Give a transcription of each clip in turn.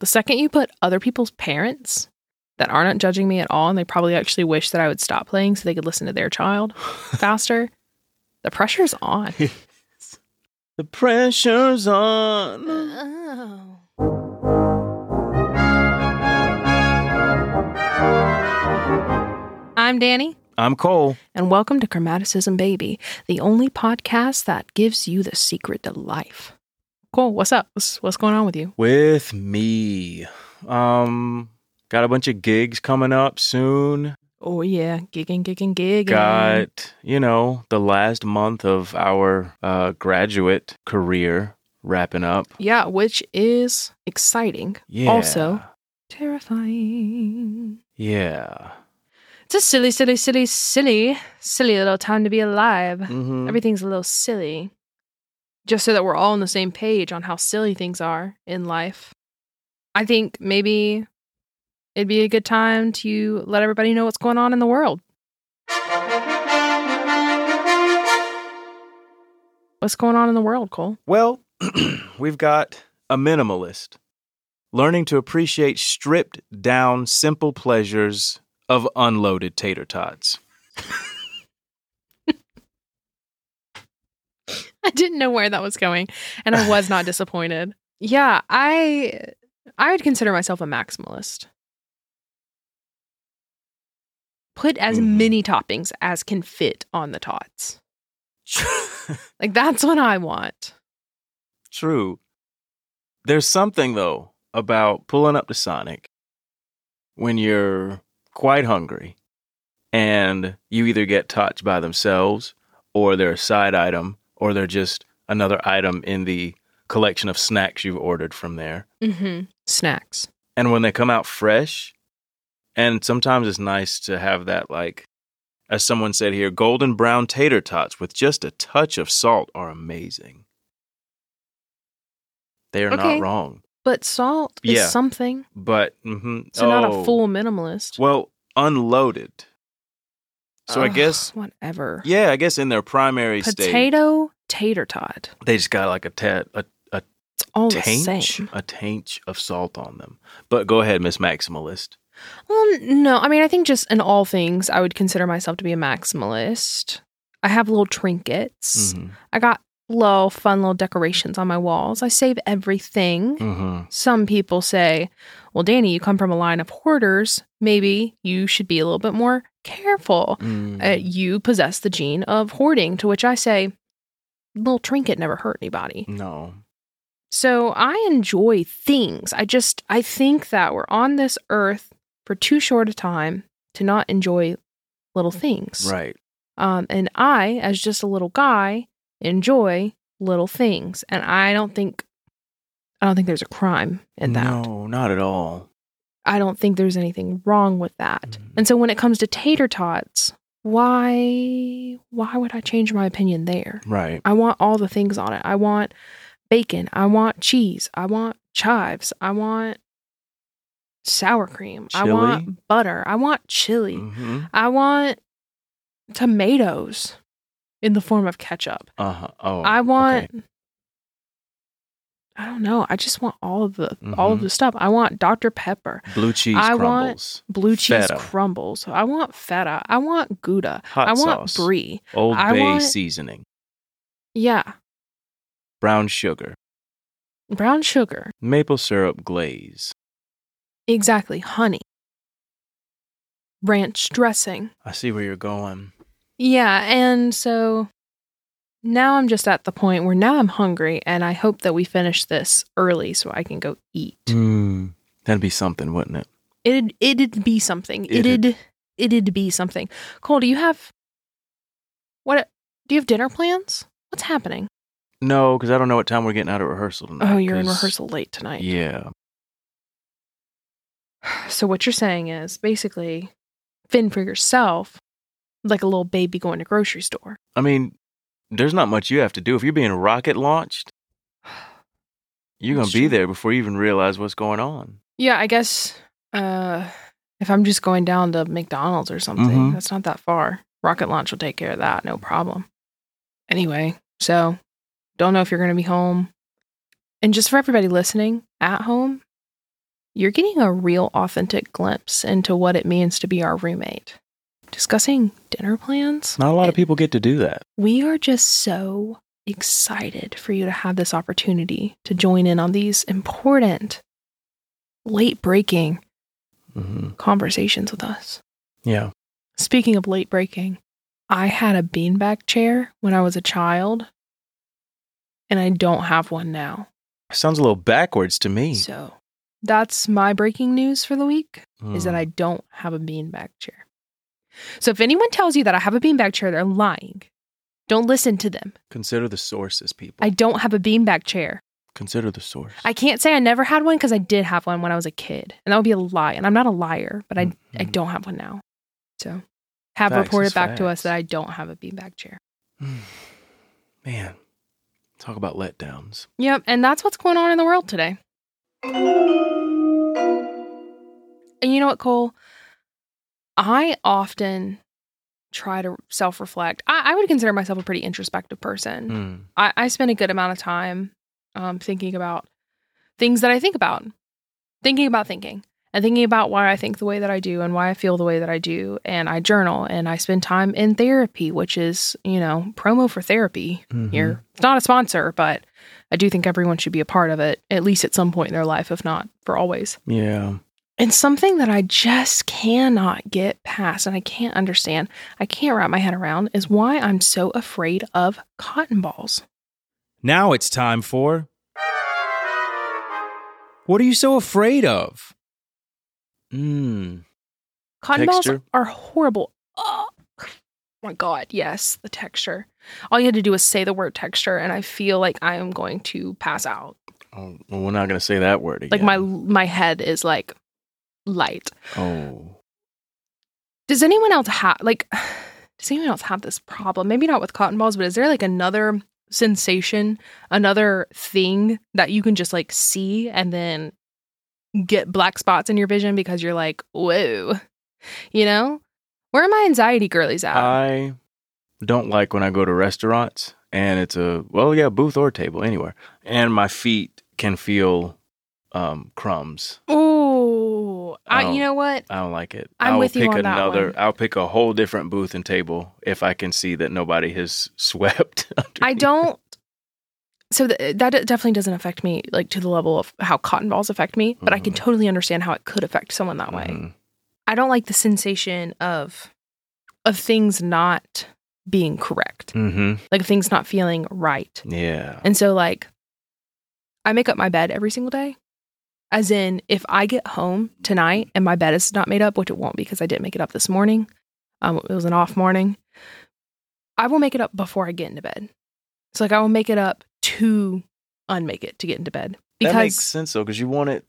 The second you put other people's parents that are not judging me at all, and they probably actually wish that I would stop playing so they could listen to their child faster, the pressure's on. The pressure's on. Oh. I'm Danny, I'm Cole. and welcome to Chromaticism Baby, the only podcast that gives you the secret to life. Cool. What's up? What's, what's going on with you? With me. Um, got a bunch of gigs coming up soon. Oh, yeah. Gigging, gigging, gigging. Got, you know, the last month of our uh, graduate career wrapping up. Yeah, which is exciting. Yeah. Also, terrifying. Yeah. It's a silly, silly, silly, silly, silly little time to be alive. hmm Everything's a little silly. Just so that we're all on the same page on how silly things are in life. I think maybe it'd be a good time to let everybody know what's going on in the world. What's going on in the world, Cole? Well, we've got a minimalist learning to appreciate stripped down simple pleasures of unloaded tater tots. I didn't know where that was going, and I was not disappointed. Yeah, I I would consider myself a maximalist. Put as Mhm. many toppings as can fit on the tots. Like that's what I want. True. There's something though about pulling up to Sonic when you're quite hungry and you either get touched by themselves or they're a side item or they're just another item in the collection of snacks you've ordered from there. Mm-hmm. Snacks. And when they come out fresh, and sometimes it's nice to have that like as someone said here, golden brown tater tots with just a touch of salt are amazing. They are Okay. not wrong. But salt is something. But mhm. So not Oh. a full minimalist. Well, unloaded. So I guess whatever. yeah, I guess in their primary state Potato tater tot. they just got like a tad a, a It's all the taint same. a taint of salt on them. But go ahead, Miss Maximalist. Well, no. I mean, I think just in all things, I would consider myself to be a maximalist. I have little trinkets. Mhm. I got little fun little decorations on my walls. I save everything. Mhm. Some people say, well, Danny, you come from a line of hoarders. Maybe you should be a little bit more careful. Mm. Uh, you possess the gene of hoarding, to which I say, little trinket never hurt anybody. no. So I enjoy things. I just, I think that we're on this earth for too short a time to not enjoy little things. Right. Um, and I, as just a little guy, enjoy little things. And I don't think, I don't think there's a crime in that. No, not at all. I don't think there's anything wrong with that. Mhm. And so when it comes to tater tots, why, why would I change my opinion there? Right. I want all the things on it. I want bacon. I want cheese. I want chives. I want sour cream. I want butter. I want chili. hmm I want tomatoes in the form of ketchup. Uh huh. Oh, I want okay. I don't know. I just want all of the all of Mhm. the stuff. I want Dr. Pepper, blue cheese I want crumbles, blue cheese Feta. crumbles. I want feta. I want Gouda. hot I want sauce, brie. Old I Bay want- seasoning, Yeah, brown sugar, brown sugar. maple syrup glaze. Exactly, honey. Ranch dressing. I see where you're going. Yeah, and so now I'm just at the point where now I'm hungry and I hope that we finish this early so I can go eat. Mm, that'd be something, wouldn't it? It'd it'd be something. It'd. It'd it'd be something. Cole, do you have what do you have dinner plans? What's happening? No, because I don't know what time we're getting out of rehearsal tonight. Oh, you're in rehearsal late tonight. Yeah. So what you're saying is basically fend for yourself like a little baby going to grocery store. I mean, there's not much you have to do. If you're being rocket launched, you're going to be there before you even realize what's going on. Yeah, I guess uh if I'm just going down to McDonald's or something, Mhm. that's not that far. Rocket launch will take care of that, no problem. Anyway, so don't know if you're going to be home. And just for everybody listening at home, you're getting a real authentic glimpse into what it means to be our roommate. Discussing dinner plans. Not a lot of people get to do that. We are just so excited for you to have this opportunity to join in on these important, late breaking hmm conversations with us. Yeah. Speaking of late breaking, I had a beanbag chair when I was a child, and I don't have one now. Sounds a little backwards to me. So that's my breaking news for the week is that Hmm. I don't have a beanbag chair. So if anyone tells you that I have a beanbag chair, they're lying. Don't listen to them. consider the sources, people. I don't have a beanbag chair. consider the source. I can't say I never had one because I did have one when I was a kid, and that would be a lie. And I'm not a liar, but I I Mhm. don't have one now. So have Facts reported back to us that I don't have a beanbag chair. Man, talk about letdowns. Yep, and that's what's going on in the world today. And you know what, Cole? I often try to self reflect. I, I would consider myself a pretty introspective person. Hmm. I, I spend a good amount of time um, thinking about things that I think about, thinking about thinking, and thinking about why I think the way that I do and why I feel the way that I do. And I journal and I spend time in therapy, which is, you know, promo for therapy Mhm. here. It's not a sponsor, but I do think everyone should be a part of it, at least at some point in their life, if not for always. Yeah. And something that I just cannot get past and I can't understand, I can't wrap my head around is why I'm so afraid of cotton balls. Now it's time for. What are you so afraid of? Mm. Cotton Texture? balls are horrible. Oh my god, yes, the texture. All you had to do was say the word texture, and I feel like I am going to pass out. Oh, well, we're not going to say that word again. Like my my head is like light. Oh. Does anyone else have like? Does anyone else have this problem? Maybe not with cotton balls, but is there like another sensation, another thing that you can just like see and then get black spots in your vision because you're like, whoa, you know? Where are my anxiety girlies at? I don't like when I go to restaurants and it's a, well, yeah, booth or table, anywhere. And my feet can feel um, crumbs. Oh, I, Oh. you know what? I don't like it. I'm I'll with you pick on that one. I'll pick a whole different booth and table if I can see that nobody has swept. I don't. So th- that definitely doesn't affect me like to the level of how cotton balls affect me, but I can Mhm. totally understand how it could affect someone that way. Mhm. I don't like the sensation of of things not being correct, mm-hmm. like things not feeling right. Yeah. And so, like, I make up my bed every single day. As in, if I get home tonight and my bed is not made up, which it won't because I didn't make it up this morning, um, it was an off morning, I will make it up before I get into bed. So, like, I will make it up to unmake it to get into bed that makes because sense though, because you want it,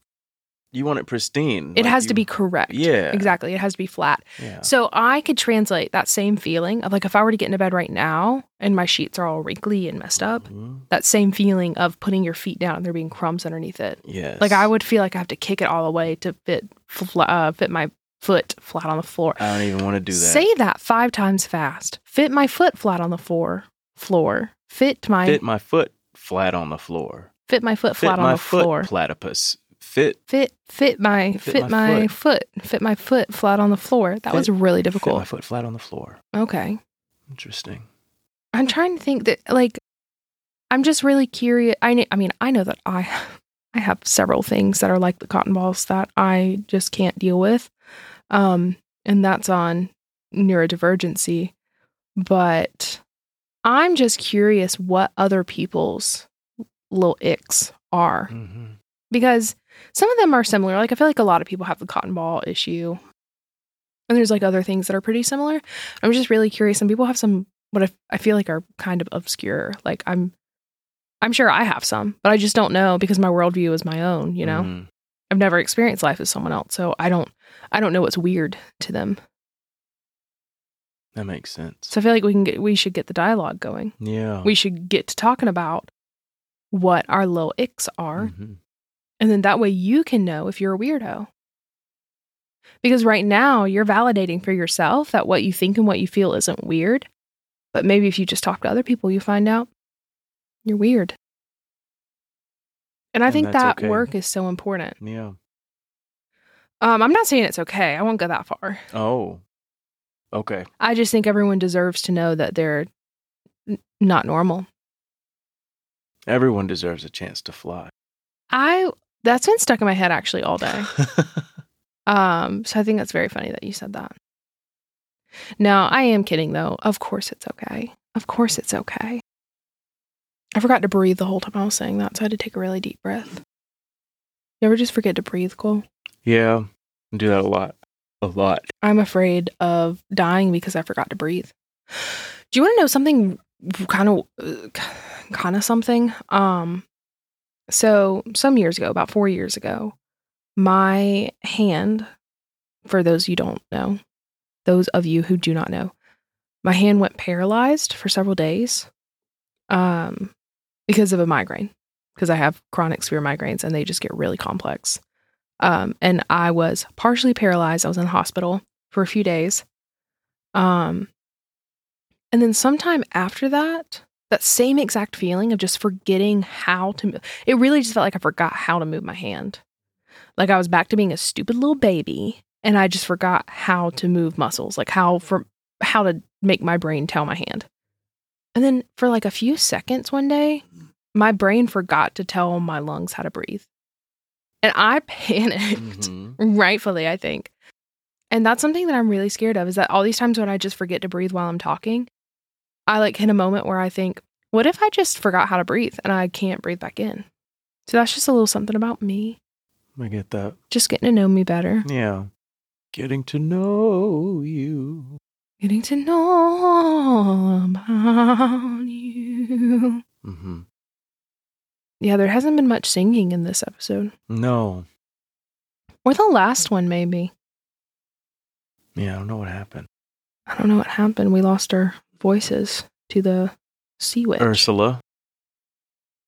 you want it pristine. it Like, has to be correct. Yeah. Exactly. It has to be flat. Yeah. So I could translate that same feeling of like if I were to get into bed right now and my sheets are all wrinkly and messed up, Mhm. that same feeling of putting your feet down and there being crumbs underneath it. Yes. Like I would feel like I have to kick it all away to fit fl- uh, fit my foot flat on the floor. I don't even want to do that. Say that five times fast. Fit my foot flat on the floor. Floor. Fit my Fit fit, my foot flat on the floor. Fit my foot Fit flat on my the foot floor. platypus. Fit. Fit fit my Fit fit, my my, foot. Fit my foot flat on the floor. That Fit- was really Fit my foot flat on the floor. Okay. Interesting. I'm trying to think that like I'm just really curious. I I mean, I know that I I have several things that are like the cotton balls that I just can't deal with. Um and that's on neurodivergency. But I'm just curious what other people's little icks are hmm because some of them are similar. Like I feel like a lot of people have the cotton ball issue. And there's like other things that are pretty similar. I'm just really curious. Some people have some what I, I feel like are kind of obscure. Like I'm I'm sure I have some, but I just don't know because my worldview is my own, you know? Mhm. I've never experienced life as someone else. So I don't I don't know what's weird to them. That makes sense. So I feel like we can get we should get the dialogue going. yeah. We should get to talking about what our little icks are. Mhm. And then that way you can know if you're a weirdo. Because right now you're validating for yourself that what you think and what you feel isn't weird. But maybe if you just talk to other people, you find out you're weird. And I And think that okay. work is so important. Yeah. Um, I'm not saying it's okay. I won't go that far. Oh. Okay. I just think everyone deserves to know that they're n- not normal. Everyone deserves a chance to fly. I that's been stuck in my head actually all day. Um, so I think that's very funny that you said that. No, I am kidding though. Of course it's okay. Of course it's okay. I forgot to breathe the whole time I was saying that, so I had to take a really deep breath. You ever just forget to breathe, Cole? yeah. I do that a lot. A lot. I'm afraid of dying because I forgot to breathe. Do you want to know something kind of kind of something? Um so some years ago, about 4 years ago, my hand for those you don't know, those of you who do not know, my hand went paralyzed for several days um because of a migraine because I have chronic severe migraines and they just get really complex. Um, and I was partially paralyzed. I was in the hospital for a few days. Um, and then sometime after that, that same exact feeling of just forgetting how to move, it really just felt like I forgot how to move my hand. Like I was back to being a stupid little baby and I just forgot how to move muscles, like how for how to make my brain tell my hand. And then for like a few seconds one day, my brain forgot to tell my lungs how to breathe. And I panicked, Mhm. rightfully, I think. And that's something that I'm really scared of is that all these times when I just forget to breathe while I'm talking, I like hit a moment where I think, what if I just forgot how to breathe and I can't breathe back in? So that's just a little something about me, I get that. just getting to know me better, Yeah. Getting to know you. getting to know about you. hmm Yeah, there hasn't been much singing in this episode. No. Or the last one, maybe. Yeah, I don't know what happened. I don't know what happened. We lost our voices to the sea witch. Ursula.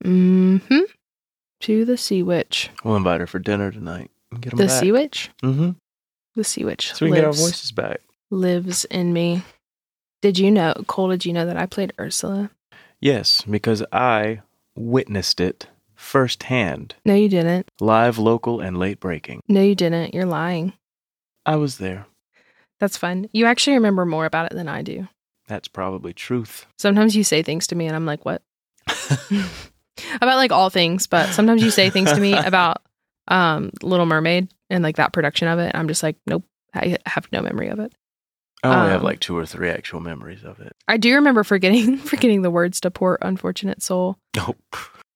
Mm-hmm. To the sea witch. We'll invite her for dinner tonight. and Get 'em The back. sea witch? Mm-hmm. The sea witch So we can get our voices back. lives in me. Did you know, Cole, did you know that I played Ursula? Yes, because I witnessed it firsthand, No, you didn't. live, local, and late breaking. No, you didn't. You're lying. I was there. That's fun. You actually remember more about it than I do. That's probably truth. Sometimes you say things to me and I'm like, what? about like all things, but sometimes you say things to me about um Little Mermaid and like that production of it. I'm just like, nope, I have no memory of it. I only have Um, like two or three actual memories of it. I do remember forgetting forgetting the words to poor unfortunate soul. Oh.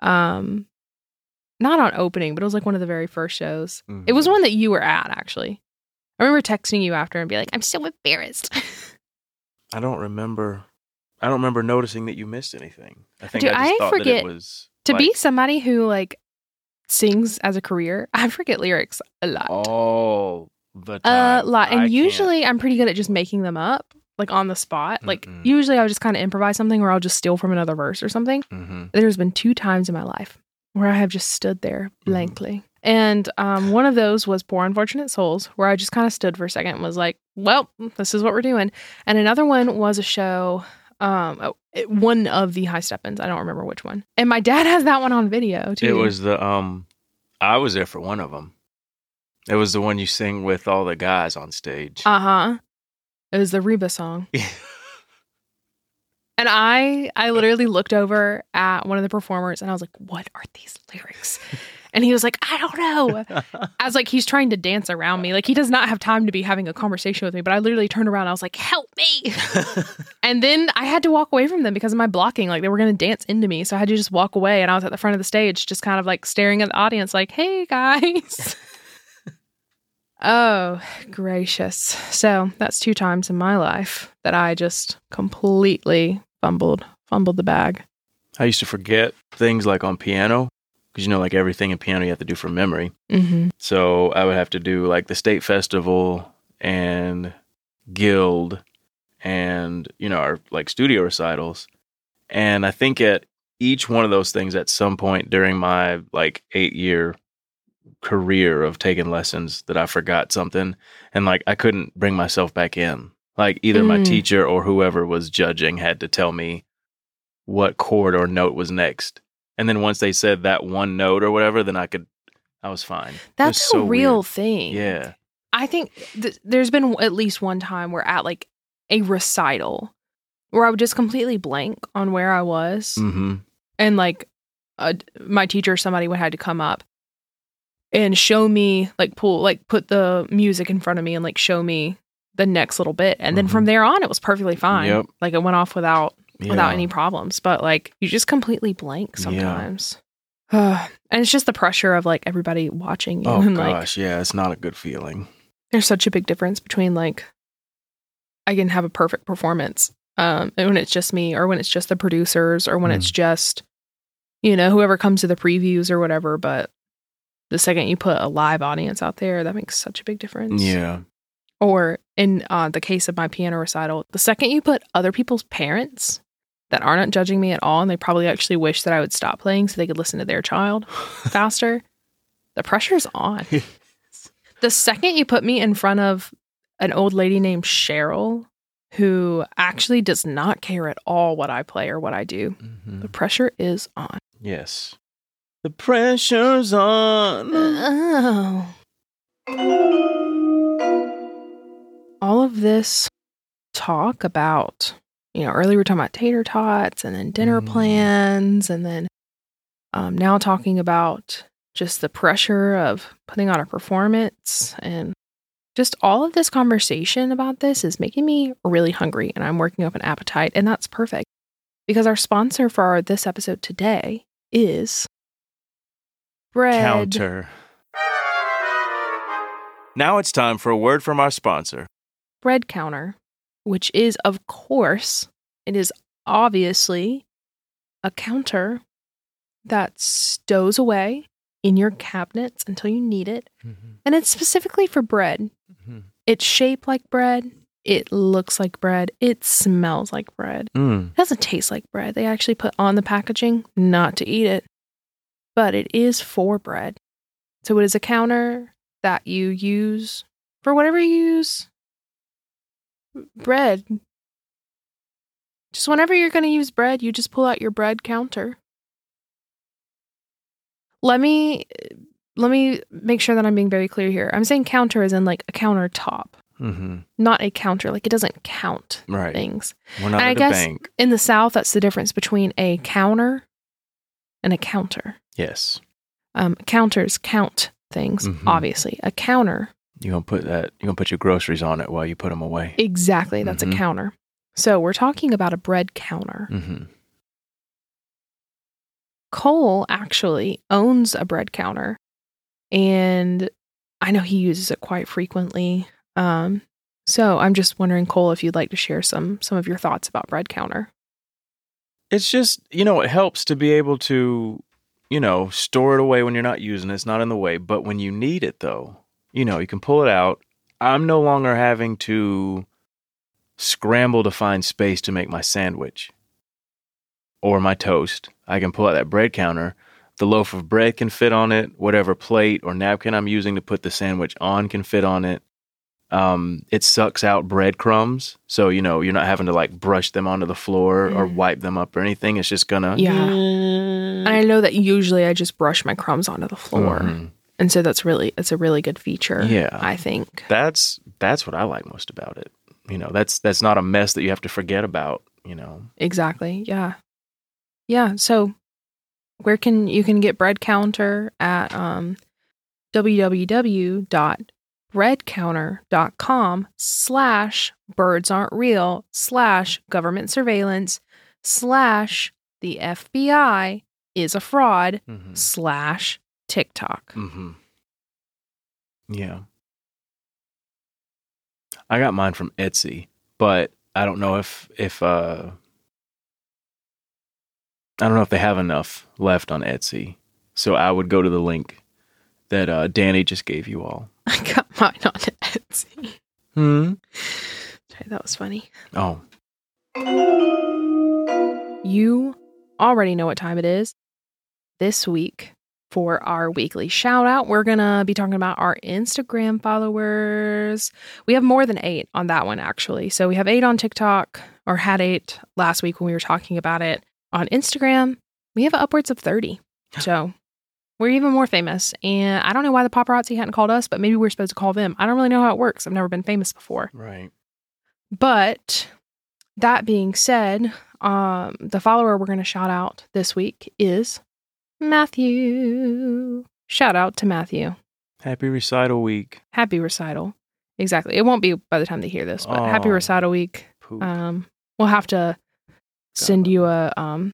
Um not on opening, but it was like one of the very first shows. It Mm-hmm. was one that you were at actually. I remember texting you after and be like, I'm so embarrassed. I don't remember. I don't remember noticing that you missed anything. I think Dude, I just I thought forget that it was to be somebody who like sings as a career, I forget lyrics a lot. all the a lot. And I can't- usually I'm pretty good at just making them up, like on the spot. Like Mm-mm. usually I'll just kind of improvise something or I'll just steal from another verse or something. Mhm. There's been two times in my life where I have just stood there blankly. And um, one of those was Poor Unfortunate Souls, where I just kind of stood for a second and was like, well, this is what we're doing. And another one was a show, um, oh, it- one of the High Steppins. I don't remember which one. And my dad has that one on video too. It was the um. I was there for one of them. It was the one you sing with all the guys on stage. Uh huh. It was the Reba song. And I I literally looked over at one of the performers and I was like, "What are these lyrics?" And he was like, "I don't know." I was like, he's trying to dance around me. Like he does not have time to be having a conversation with me. But I literally turned around. I was like, "Help me!" And then I had to walk away from them because of my blocking. Like they were going to dance into me, so I had to just walk away. And I was at the front of the stage, just kind of like staring at the audience, like, "Hey guys." oh gracious! So that's two times in my life that I just completely fumbled fumbled the bag. I used to forget things like on piano because you know, like everything in piano, you have to do from memory. Mm-hmm. So I would have to do like the state festival and guild and, you know, our like studio recitals. And I think at each one of those things at some point during my like eight year career of taking lessons that I forgot something and like I couldn't bring myself back in. Like either my Mm. teacher or whoever was judging had to tell me what chord or note was next. And then once they said that one note or whatever, then I could I was fine. It was That's so a real weird. thing. Yeah. I think th- there's been at least one time where at like a recital where I would just completely blank on where I was, Mm-hmm. and like uh, my teacher, or somebody would had to come up and show me like pull like put the music in front of me and like show me the next little bit, and then Mhm. from there on it was perfectly fine. Yep. Like it went off without Yeah. without any problems. But like you just completely blank Yeah. sometimes. and it's just the pressure of like everybody watching you Oh and like gosh, yeah, it's not a good feeling. there's such a big difference between like I can have a perfect performance um and when it's just me or when it's just the producers or when it's just you know whoever comes to the previews or whatever but the second you put a live audience out there that makes such a big difference Yeah. or in uh, the case of my piano recital, the second you put other people's parents that aren't judging me at all, and they probably actually wish that I would stop playing so they could listen to their child faster, the pressure's on. the second you put me in front of an old lady named Cheryl, who actually does not care at all what I play or what I do, Mhm. the pressure is on. Yes. The pressure's on. Oh. All of this talk about, you know, earlier we were talking about tater tots and then dinner Mm. plans, and then um, now talking about just the pressure of putting on a performance and just all of this conversation about this is making me really hungry and I'm working up an appetite, and that's perfect because our sponsor for our, this episode today is bread. Counter. Now it's time for a word from our sponsor. bread counter, which is, of course, it is obviously a counter that stows away in your cabinets until you need it. And it's specifically for bread. It's shaped like bread. It looks like bread. It smells like bread. Mm. It doesn't taste like bread. They actually put on the packaging not to eat it, but it is for bread. So it is a counter that you use for whatever you use. Bread. Just whenever you're going to use bread, you just pull out your bread counter. Let me let me make sure that I'm being very clear here. I'm saying counter is in like a countertop, Mm-hmm. not a counter. Like it doesn't count Right. things. We're not I at a guess- bank. In the South, that's the difference between a counter and a counter. Yes. Um, counters count things, Mhm. obviously. A counter, You're gonna put that you're gonna put your groceries on it while you put them away. exactly, that's Mhm. a counter. So we're talking about a bread counter. Mm-hmm. Cole actually owns a bread counter, and I know he uses it quite frequently. Um, so I'm just wondering, Cole, if you'd like to share some some of your thoughts about bread counter. It's just, you know, it helps to be able to, you know, store it away when you're not using it. It's not in the way. But when you need it, though, you know, you can pull it out. I'm no longer having to scramble to find space to make my sandwich or my toast. I can pull out that bread counter. The loaf of bread can fit on it. Whatever plate or napkin I'm using to put the sandwich on can fit on it. Um, it sucks out breadcrumbs, so you know you're not having to like brush them onto the floor or Mm. wipe them up or anything. It's just gonna Yeah. And I know that usually I just brush my crumbs onto the floor. Mhm. And so that's really it's a really good feature. Yeah. I think. That's that's what I like most about it. You know, that's that's not a mess that you have to forget about. You know, Exactly. Yeah. Yeah. So where can you can get bread counter at um www.breadcounter.com slash birds aren't real slash government surveillance slash the FBI is a fraud mm-hmm. slash TikTok. Mm-hmm. Yeah. I got mine from Etsy, but I don't know if if uh I don't know if they have enough left on Etsy. So I would go to the link that uh Danny just gave you all. I got mine on Etsy. Hmm. Sorry, that was funny. Oh. You already know what time it is. This week, for our weekly shout out, we're going to be talking about our Instagram followers. We have more than eight on that one, actually. So we have eight on TikTok, or had eight last week when we were talking about it. On Instagram, we have upwards of 30. So we're even more famous. And I don't know why the paparazzi hadn't called us, but maybe we're supposed to call them. I don't really know how it works. I've never been famous before. Right. But that being said, um, the follower we're going to shout out this week is Matthew. Shout out to Matthew. Happy recital week. Happy recital. Exactly. It won't be by the time they hear this, but happy Oh. recital week. Poop. Um, we'll have to send you a um,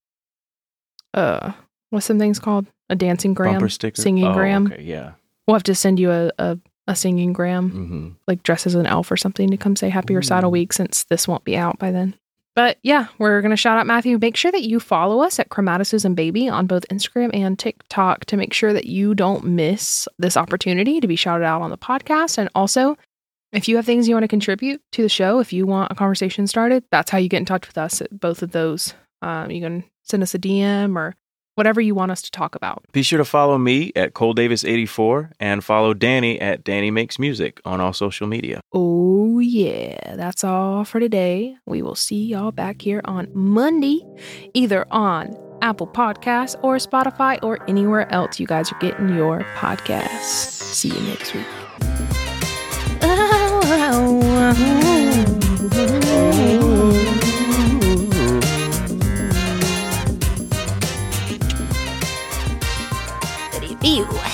uh, what's some things called? A dancing gram, Bumper sticker. singing oh, gram. Okay. Yeah. We'll have to send you a a, a singing gram, Mm-hmm. like dress as an elf or something, to come say happy recital week since this won't be out by then. But yeah, we're gonna shout out Matthew. Make sure that you follow us at Chromaticism Baby on both Instagram and TikTok to make sure that you don't miss this opportunity to be shouted out on the podcast. And also, if you have things you want to contribute to the show, if you want a conversation started, that's how you get in touch with us at both of those. Um, you can send us a DM or whatever you want us to talk about. Be sure to follow me at Cole Davis 84 and follow Danny at Danny Makes Music on all social media. Oh, yeah. That's all for today. We will see y'all back here on Monday, either on Apple Podcasts or Spotify or anywhere else you guys are getting your podcasts. See you next week. Oh, oh, oh. Ew.